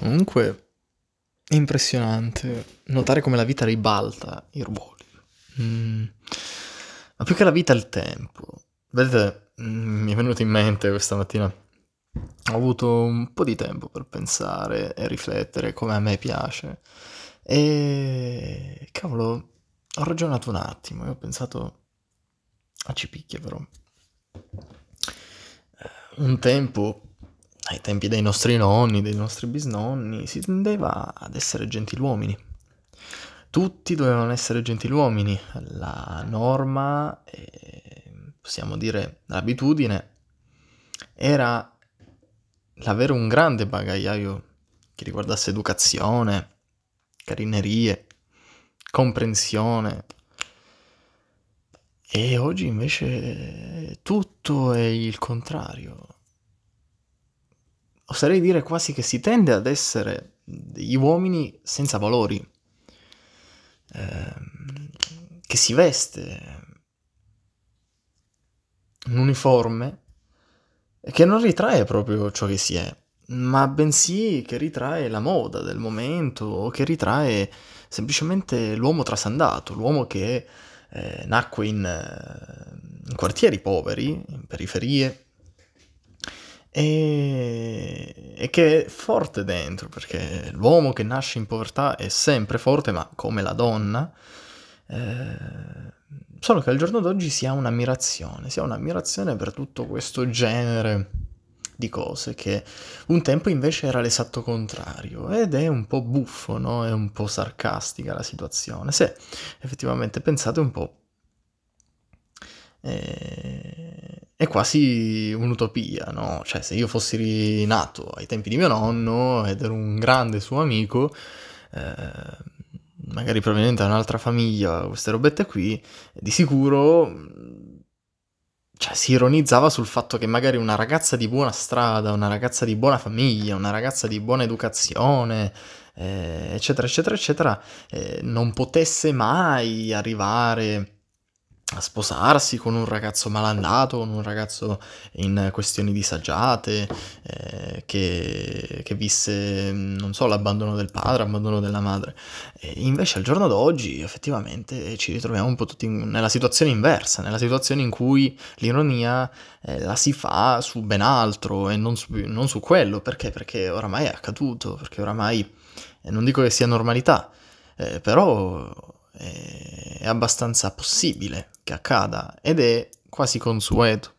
Comunque, impressionante notare come la vita ribalta i ruoli. Mm. Ma più che la vita, il tempo. Vedete, mm, mi è venuto in mente questa mattina. Ho avuto un po' di tempo per pensare e riflettere come a me piace. E cavolo, ho ragionato un attimo e ho pensato a Cipicchia però. Un tempo ai tempi dei nostri nonni, dei nostri bisnonni, si tendeva ad essere gentiluomini. Tutti dovevano essere gentiluomini. La norma, eh, possiamo dire l'abitudine, era l'avere un grande bagagliaio che riguardasse educazione, carinerie, comprensione. E oggi invece tutto è il contrario oserei dire quasi che si tende ad essere degli uomini senza valori, eh, che si veste un uniforme che non ritrae proprio ciò che si è, ma bensì che ritrae la moda del momento o che ritrae semplicemente l'uomo trasandato, l'uomo che eh, nacque in, eh, in quartieri poveri, in periferie, e, e che è forte dentro, perché l'uomo che nasce in povertà è sempre forte, ma come la donna, eh, solo che al giorno d'oggi si ha un'ammirazione, si ha un'ammirazione per tutto questo genere di cose che un tempo invece era l'esatto contrario ed è un po' buffo, no? È un po' sarcastica la situazione. Se effettivamente pensate un po', eh, è quasi un'utopia, no? Cioè, se io fossi nato ai tempi di mio nonno ed ero un grande suo amico, eh, magari proveniente da un'altra famiglia, queste robette qui, di sicuro cioè, si ironizzava sul fatto che magari una ragazza di buona strada, una ragazza di buona famiglia, una ragazza di buona educazione, eh, eccetera, eccetera, eccetera, eh, non potesse mai arrivare a sposarsi con un ragazzo malandato, con un ragazzo in questioni disagiate, eh, che, che, visse, non so, l'abbandono del padre, l'abbandono della madre. E invece al giorno d'oggi effettivamente ci ritroviamo un po' tutti in, nella situazione inversa, nella situazione in cui l'ironia eh, la si fa su ben altro e non su, non su quello. Perché? Perché oramai è accaduto, perché oramai, eh, non dico che sia normalità, eh, però è abbastanza possibile che accada ed è quasi consueto.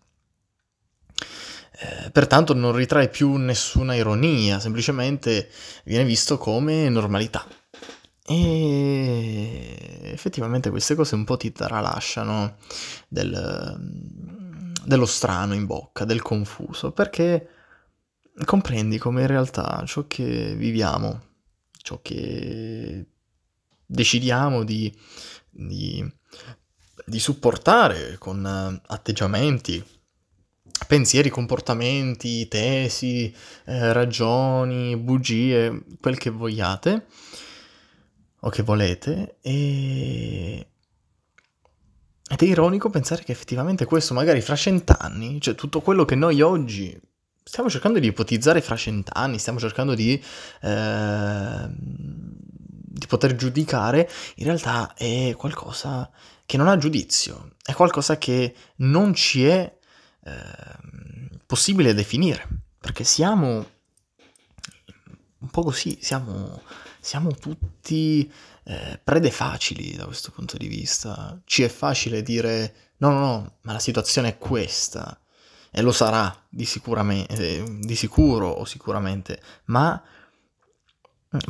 Eh, pertanto non ritrae più nessuna ironia, semplicemente viene visto come normalità. E effettivamente queste cose un po' ti tralasciano del, dello strano in bocca, del confuso, perché comprendi come in realtà ciò che viviamo, ciò che decidiamo di, di, di supportare con eh, atteggiamenti, pensieri, comportamenti, tesi, eh, ragioni, bugie, quel che vogliate o che volete e... Ed è ironico pensare che effettivamente questo magari fra cent'anni, cioè tutto quello che noi oggi stiamo cercando di ipotizzare fra cent'anni, stiamo cercando di eh, di poter giudicare, in realtà è qualcosa che non ha giudizio, è qualcosa che non ci è eh, possibile definire, perché siamo un po' così, siamo, siamo tutti eh, prede facili da questo punto di vista. Ci è facile dire no, no, no, ma la situazione è questa, e lo sarà di, di sicuro o sicuramente, ma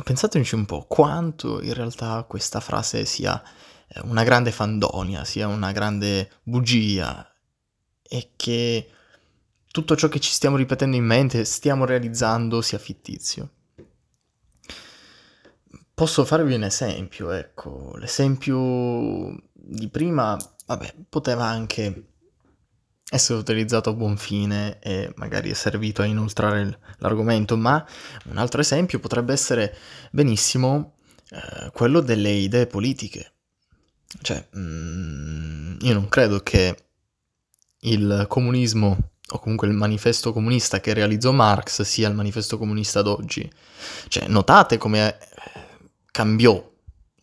Pensateci un po' quanto in realtà questa frase sia eh, una grande fandonia, sia una grande bugia e che tutto ciò che ci stiamo ripetendo in mente, stiamo realizzando, sia fittizio. Posso farvi un esempio, ecco, l'esempio di prima, vabbè, poteva anche essere utilizzato a buon fine e magari è servito a inoltrare l'argomento, ma un altro esempio potrebbe essere benissimo eh, quello delle idee politiche. Cioè, mm, io non credo che il comunismo o comunque il manifesto comunista che realizzò Marx sia il manifesto comunista d'oggi. Cioè, notate come eh, cambiò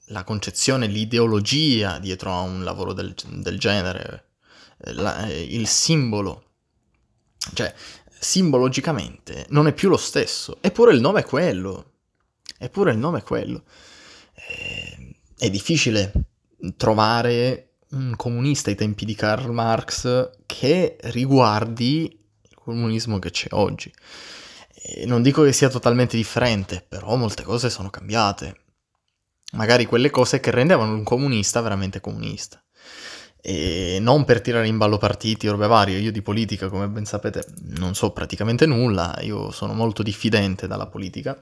la concezione, l'ideologia dietro a un lavoro del, del genere, la, eh, il simbolo. Cioè, simbologicamente non è più lo stesso, eppure il nome è quello. Eppure il nome è quello. È difficile trovare un comunista ai tempi di Karl Marx che riguardi il comunismo che c'è oggi. E non dico che sia totalmente differente, però molte cose sono cambiate. Magari quelle cose che rendevano un comunista veramente comunista. E non per tirare in ballo partiti o robe varie, io di politica, come ben sapete, non so praticamente nulla, io sono molto diffidente dalla politica,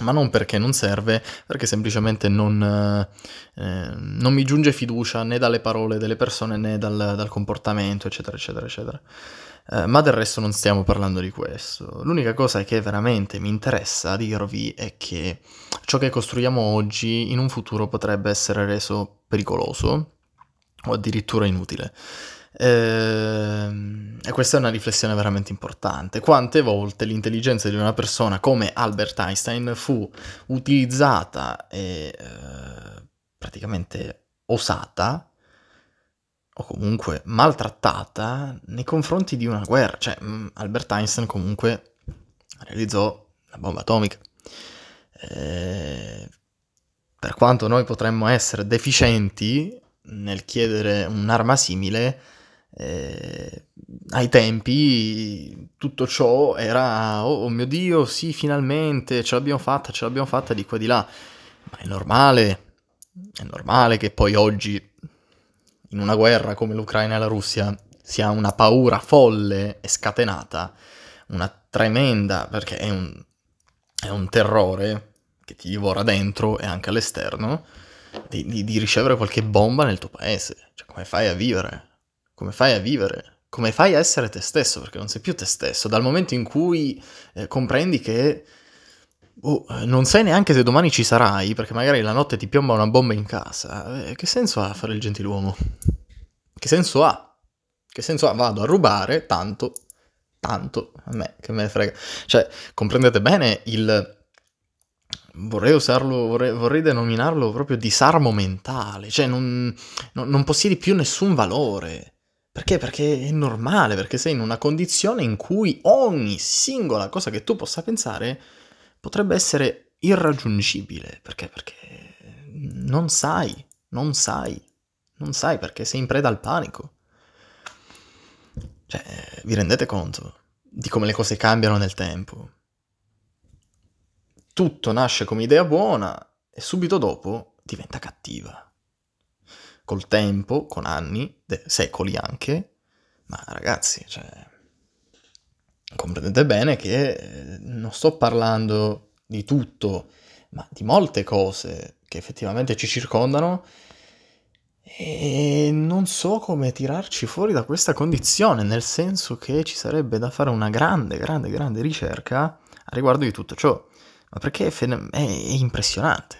ma non perché non serve, perché semplicemente non, eh, non, mi giunge fiducia né dalle parole delle persone né dal, dal comportamento, eccetera, eccetera, eccetera. Eh, ma del resto non stiamo parlando di questo. L'unica cosa che veramente mi interessa dirvi è che ciò che costruiamo oggi in un futuro potrebbe essere reso pericoloso o addirittura inutile. Ehm, e questa è una riflessione veramente importante. Quante volte l'intelligenza di una persona come Albert Einstein fu utilizzata e eh, praticamente osata o comunque maltrattata nei confronti di una guerra. Cioè, mm, Albert Einstein comunque realizzò la bomba atomica. Eh, per quanto noi potremmo essere deficienti nel chiedere un'arma simile, eh, ai tempi tutto ciò era oh, oh, mio dio sì finalmente ce l'abbiamo fatta ce l'abbiamo fatta di qua e di là ma è normale è normale che poi oggi in una guerra come l'Ucraina e la Russia si ha una paura folle e scatenata una tremenda perché è un, è un terrore che ti divora dentro e anche all'esterno di, di, di ricevere qualche bomba nel tuo paese cioè come fai a vivere come fai a vivere? Come fai a essere te stesso? Perché non sei più te stesso. Dal momento in cui eh, comprendi che oh, non sai neanche se domani ci sarai, perché magari la notte ti piomba una bomba in casa, eh, che senso ha fare il gentiluomo? Che senso ha? Che senso ha? Vado a rubare tanto, tanto, a me che me ne frega. Cioè, comprendete bene il... Vorrei usarlo, vorrei, vorrei denominarlo proprio disarmo mentale, cioè non, non, non possiedi più nessun valore. Perché? Perché è normale, perché sei in una condizione in cui ogni singola cosa che tu possa pensare potrebbe essere irraggiungibile. Perché? Perché non sai, non sai, non sai perché sei in preda al panico. Cioè, vi rendete conto di come le cose cambiano nel tempo? Tutto nasce come idea buona e subito dopo diventa cattiva. Col tempo, con anni, de- secoli anche, ma ragazzi, cioè, comprendete bene che eh, non sto parlando di tutto, ma di molte cose che effettivamente ci circondano e non so come tirarci fuori da questa condizione, nel senso che ci sarebbe da fare una grande, grande, grande ricerca a riguardo di tutto ciò, ma perché è, fen- è impressionante.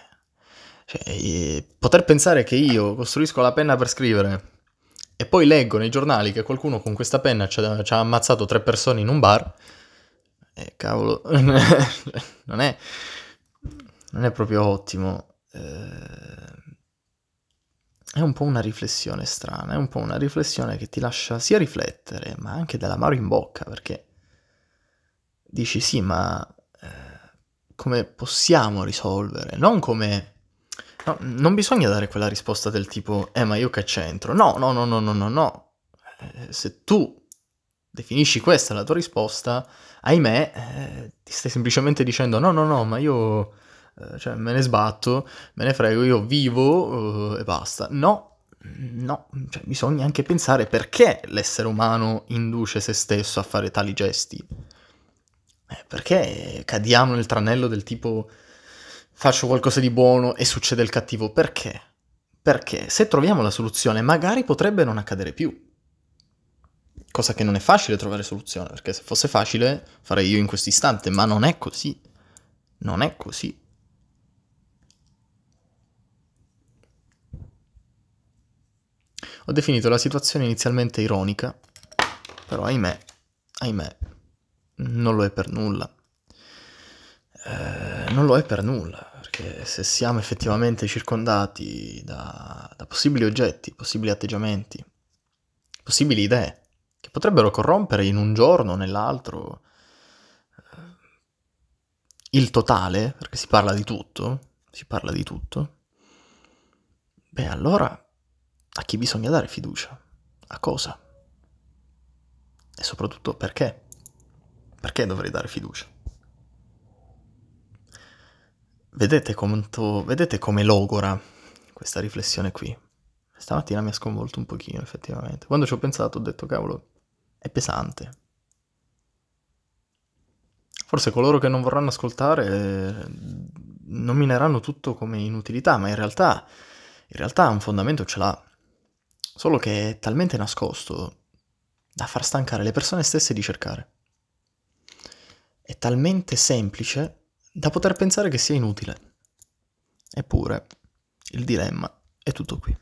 Cioè, eh, poter pensare che io costruisco la penna per scrivere e poi leggo nei giornali che qualcuno con questa penna ci ha, ci ha ammazzato tre persone in un bar, eh, cavolo, non è, non è proprio ottimo. Eh, è un po' una riflessione strana, è un po' una riflessione che ti lascia sia riflettere, ma anche dell'amaro in bocca, perché dici sì, ma come possiamo risolvere? Non come No, non bisogna dare quella risposta del tipo, eh ma io che c'entro? No, no, no, no, no, no, no. Eh, se tu definisci questa la tua risposta, ahimè, eh, ti stai semplicemente dicendo no, no, no, ma io eh, cioè, me ne sbatto, me ne frego, io vivo eh, e basta. No, no, cioè, bisogna anche pensare perché l'essere umano induce se stesso a fare tali gesti. Eh, perché cadiamo nel tranello del tipo faccio qualcosa di buono e succede il cattivo. Perché? Perché se troviamo la soluzione, magari potrebbe non accadere più. Cosa che non è facile trovare soluzione, perché se fosse facile farei io in questo istante, ma non è così. Non è così. Ho definito la situazione inizialmente ironica, però ahimè ahimè, non lo è per nulla. Eh, non lo è per nulla, perché se siamo effettivamente circondati da, da possibili oggetti, possibili atteggiamenti, possibili idee, che potrebbero corrompere in un giorno o nell'altro eh, il totale, perché si parla di tutto, si parla di tutto, beh allora a chi bisogna dare fiducia? A cosa? E soprattutto perché? Perché dovrei dare fiducia? Vedete, quanto, vedete come logora questa riflessione qui? Stamattina mi ha sconvolto un pochino, effettivamente. Quando ci ho pensato ho detto, cavolo, è pesante. Forse coloro che non vorranno ascoltare nomineranno tutto come inutilità, ma in realtà, in realtà un fondamento ce l'ha. Solo che è talmente nascosto da far stancare le persone stesse di cercare. È talmente semplice da poter pensare che sia inutile. Eppure, il dilemma è tutto qui.